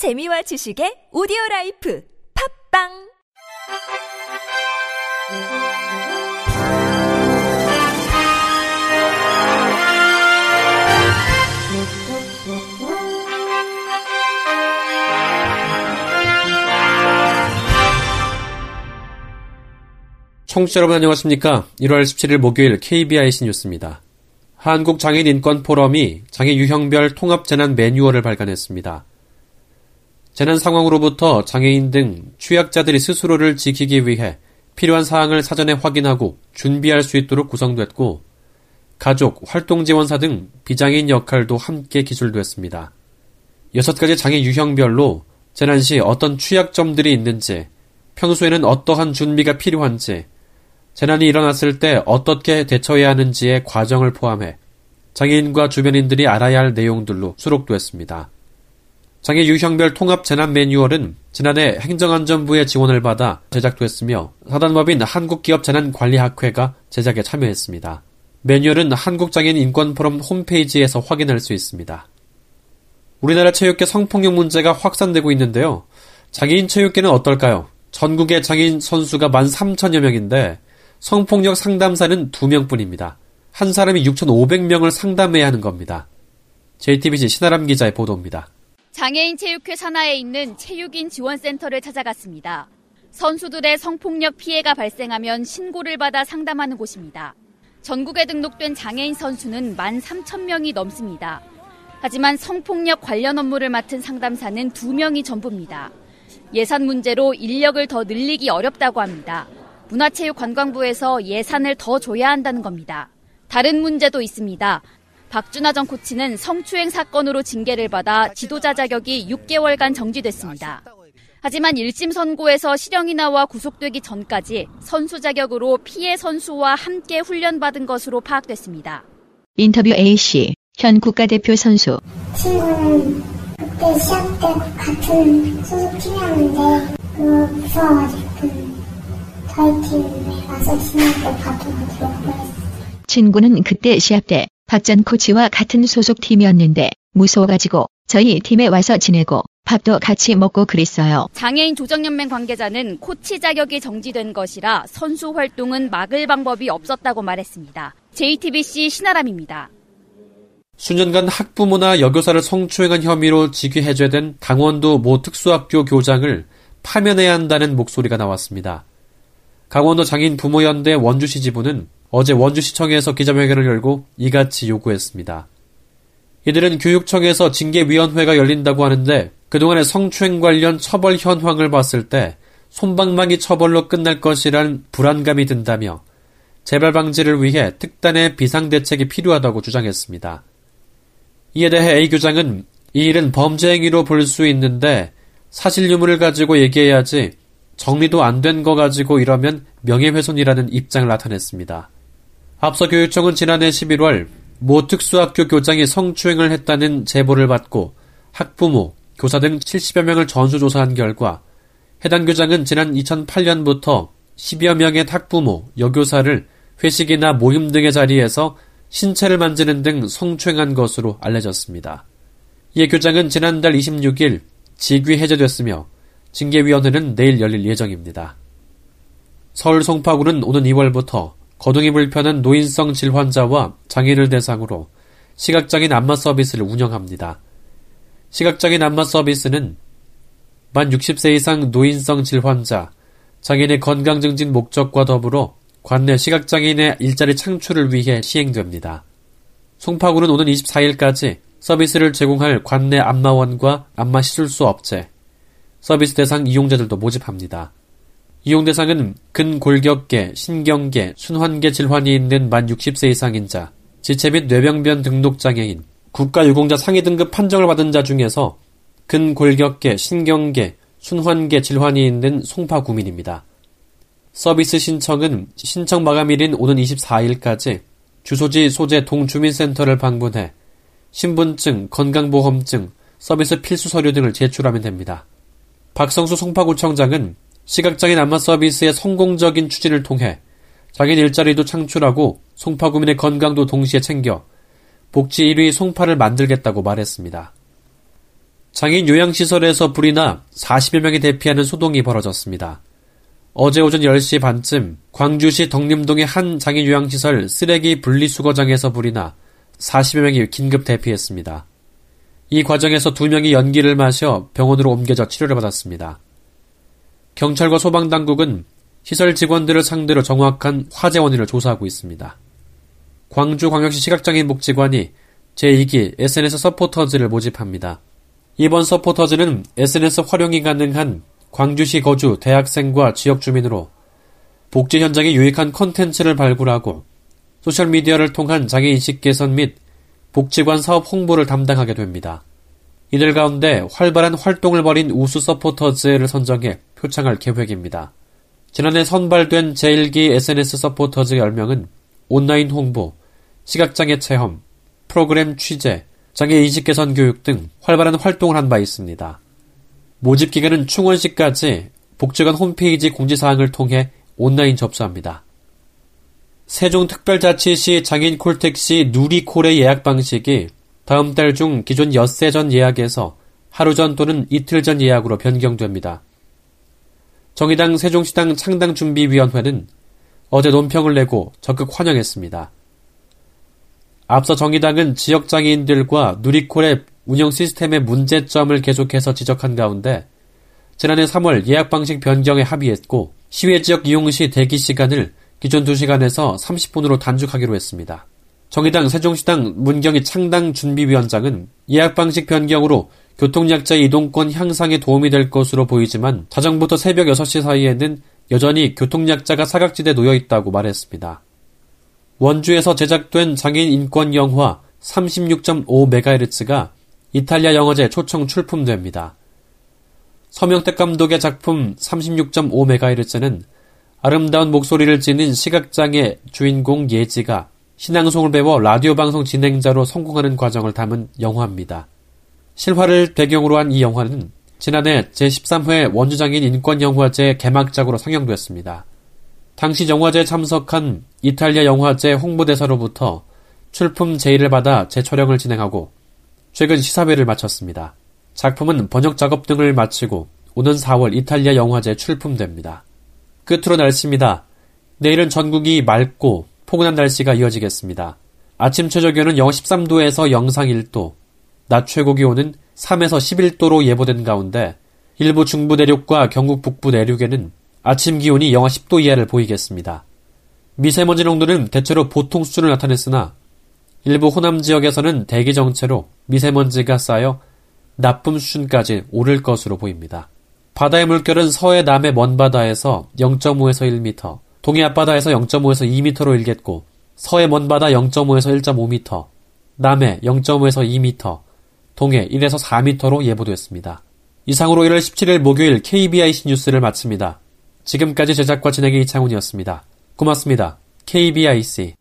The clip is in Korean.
재미와 지식의 오디오 라이프 팟빵 청취자 여러분 안녕하십니까? 1월 17일 목요일 KBIC 뉴스입니다. 한국장애인인권포럼이 장애 유형별 통합재난 매뉴얼을 발간했습니다. 재난 상황으로부터 장애인 등 취약자들이 스스로를 지키기 위해 필요한 사항을 사전에 확인하고 준비할 수 있도록 구성됐고, 가족, 활동지원사 등 비장애인 역할도 함께 기술됐습니다. 여섯 가지 장애 유형별로 재난 시 어떤 취약점들이 있는지, 평소에는 어떠한 준비가 필요한지, 재난이 일어났을 때 어떻게 대처해야 하는지의 과정을 포함해 장애인과 주변인들이 알아야 할 내용들로 수록되었습니다. 장애 유형별 통합 재난 매뉴얼은 지난해 행정안전부의 지원을 받아 제작됐으며 사단법인 한국기업재난관리학회가 제작에 참여했습니다. 매뉴얼은 한국장애인 인권포럼 홈페이지에서 확인할 수 있습니다. 우리나라 체육계 성폭력 문제가 확산되고 있는데요. 장애인 체육계는 어떨까요? 전국의 장애인 선수가 13,000여 명인데 성폭력 상담사는 2명뿐입니다. 한 사람이 6,500명을 상담해야 하는 겁니다. JTBC 신아람 기자의 보도입니다. 장애인 체육회 산하에 있는 체육인 지원센터를 찾아갔습니다. 선수들의 성폭력 피해가 발생하면 신고를 받아 상담하는 곳입니다. 전국에 등록된 장애인 선수는 1만 3천 명이 넘습니다. 하지만 성폭력 관련 업무를 맡은 상담사는 2명이 전부입니다. 예산 문제로 인력을 더 늘리기 어렵다고 합니다. 문화체육관광부에서 예산을 더 줘야 한다는 겁니다. 다른 문제도 있습니다. 박준하 전 코치는 성추행 사건으로 징계를 받아 지도자 자격이 6개월간 정지됐습니다. 하지만 1심 선고에서 실형이 나와 구속되기 전까지 선수 자격으로 피해 선수와 함께 훈련받은 것으로 파악됐습니다. 인터뷰 A씨, 현 국가대표 선수. 친구는 그때 시합 때 같은 소속팀이었는데 그거 무서워가지고 저희 팀에 와서 지낼 때 봐줘가지고 그랬어요. 친구는 그때 시합 때 박 전 코치와 같은 소속팀이었는데 무서워가지고 저희 팀에 와서 지내고 밥도 같이 먹고 그랬어요. 장애인 조정연맹 관계자는 코치 자격이 정지된 것이라 선수 활동은 막을 방법이 없었다고 말했습니다. JTBC 신아람입니다. 수년간 학부모나 여교사를 성추행한 혐의로 직위 해제된 강원도 모 특수학교 교장을 파면해야 한다는 목소리가 나왔습니다. 강원도 장인 부모연대 원주시 지부는 어제 원주시청에서 기자회견을 열고 이같이 요구했습니다. 이들은 교육청에서 징계위원회가 열린다고 하는데 그동안의 성추행 관련 처벌 현황을 봤을 때 손방망이 처벌로 끝날 것이란 불안감이 든다며 재발 방지를 위해 특단의 비상대책이 필요하다고 주장했습니다. 이에 대해 A 교장은 이 일은 범죄 행위로 볼 수 있는데 사실 유무를 가지고 얘기해야지 정리도 안 된 거 가지고 이러면 명예훼손이라는 입장을 나타냈습니다. 앞서 교육청은 지난해 11월 모 특수학교 교장이 성추행을 했다는 제보를 받고 학부모, 교사 등 70여 명을 전수조사한 결과 해당 교장은 지난 2008년부터 10여 명의 학부모, 여교사를 회식이나 모임 등의 자리에서 신체를 만지는 등 성추행한 것으로 알려졌습니다. 이에 교장은 지난달 26일 직위 해제됐으며 징계위원회는 내일 열릴 예정입니다. 서울 송파구는 오는 2월부터 거동이 불편한 노인성 질환자와 장애인을 대상으로 시각장애인 안마 서비스를 운영합니다. 시각장애인 안마 서비스는 만 60세 이상 노인성 질환자, 장애인의 건강 증진 목적과 더불어 관내 시각장애인의 일자리 창출을 위해 시행됩니다. 송파구는 오는 24일까지 서비스를 제공할 관내 안마원과 안마시술소 업체, 서비스 대상 이용자들도 모집합니다. 이용 대상은 근골격계, 신경계, 순환계 질환이 있는 만 60세 이상인 자, 지체 및 뇌병변 등록 장애인, 국가유공자 상위 등급 판정을 받은 자 중에서 근골격계, 신경계, 순환계 질환이 있는 송파 구민입니다. 서비스 신청은 신청 마감일인 오는 24일까지 주소지 소재 동주민센터를 방문해 신분증, 건강보험증, 서비스 필수 서류 등을 제출하면 됩니다. 박성수 송파구청장은 시각장애인 안마 서비스의 성공적인 추진을 통해 장애인 일자리도 창출하고 송파구민의 건강도 동시에 챙겨 복지 1위 송파를 만들겠다고 말했습니다. 장애인 요양시설에서 불이 나 40여 명이 대피하는 소동이 벌어졌습니다. 어제 오전 10시 반쯤 광주시 덕림동의 한 장애인 요양시설 쓰레기 분리수거장에서 불이 나 40여 명이 긴급 대피했습니다. 이 과정에서 두 명이 연기를 마셔 병원으로 옮겨져 치료를 받았습니다. 경찰과 소방당국은 시설 직원들을 상대로 정확한 화재 원인을 조사하고 있습니다. 광주광역시 시각장애인 복지관이 제2기 SNS 서포터즈를 모집합니다. 이번 서포터즈는 SNS 활용이 가능한 광주시 거주 대학생과 지역 주민으로 복지 현장에 유익한 컨텐츠를 발굴하고 소셜미디어를 통한 장애인식 개선 및 복지관 사업 홍보를 담당하게 됩니다. 이들 가운데 활발한 활동을 벌인 우수 서포터즈를 선정해 표창할 계획입니다. 지난해 선발된 제1기 SNS 서포터즈 10명은 온라인 홍보, 시각장애 체험, 프로그램 취재, 장애 인식 개선 교육 등 활발한 활동을 한 바 있습니다. 모집 기간은 충원시까지 복지관 홈페이지 공지사항을 통해 온라인 접수합니다. 세종특별자치시 장애인 콜택시 누리콜의 예약 방식이 다음 달 중 기존 엿새 전 예약에서 하루 전 또는 이틀 전 예약으로 변경됩니다. 정의당 세종시당 창당준비위원회는 어제 논평을 내고 적극 환영했습니다. 앞서 정의당은 지역장애인들과 누리콜의 운영 시스템의 문제점을 계속해서 지적한 가운데 지난해 3월 예약 방식 변경에 합의했고 시외 지역 이용 시 대기 시간을 기존 2시간에서 30분으로 단축하기로 했습니다. 정의당 세종시당 문경희 창당 준비위원장은 예약 방식 변경으로 교통약자의 이동권 향상에 도움이 될 것으로 보이지만 자정부터 새벽 6시 사이에는 여전히 교통약자가 사각지대에 놓여 있다고 말했습니다. 원주에서 제작된 장애인 인권 영화 36.5MHz가 이탈리아 영화제 초청 출품됩니다. 서명택 감독의 작품 36.5MHz는 아름다운 목소리를 지닌 시각장애 주인공 예지가 신앙송을 배워 라디오 방송 진행자로 성공하는 과정을 담은 영화입니다. 실화를 배경으로 한 이 영화는 지난해 제13회 원주장인 인권영화제 개막작으로 상영됐습니다. 당시 영화제에 참석한 이탈리아 영화제 홍보대사로부터 출품 제의를 받아 재촬영을 진행하고 최근 시사회를 마쳤습니다. 작품은 번역 작업 등을 마치고 오는 4월 이탈리아 영화제에 출품됩니다. 끝으로 날씨입니다. 내일은 전국이 맑고 포근한 날씨가 이어지겠습니다. 아침 최저 기온은 영하 13도에서 영상 1도, 낮 최고 기온은 3에서 11도로 예보된 가운데 일부 중부 내륙과 경북 북부 내륙에는 아침 기온이 영하 10도 이하를 보이겠습니다. 미세먼지 농도는 대체로 보통 수준을 나타냈으나 일부 호남 지역에서는 대기 정체로 미세먼지가 쌓여 나쁨 수준까지 오를 것으로 보입니다. 바다의 물결은 서해 남해 먼 바다에서 0.5에서 1m, 동해 앞바다에서 0.5에서 2m로 일겠고 서해 먼 바다 0.5에서 1.5m, 남해 0.5에서 2m, 동해 1에서 4m로 예보됐습니다. 이상으로 1월 17일 목요일 KBIC 뉴스를 마칩니다. 지금까지 제작과 진행의 이창훈이었습니다. 고맙습니다. KBIC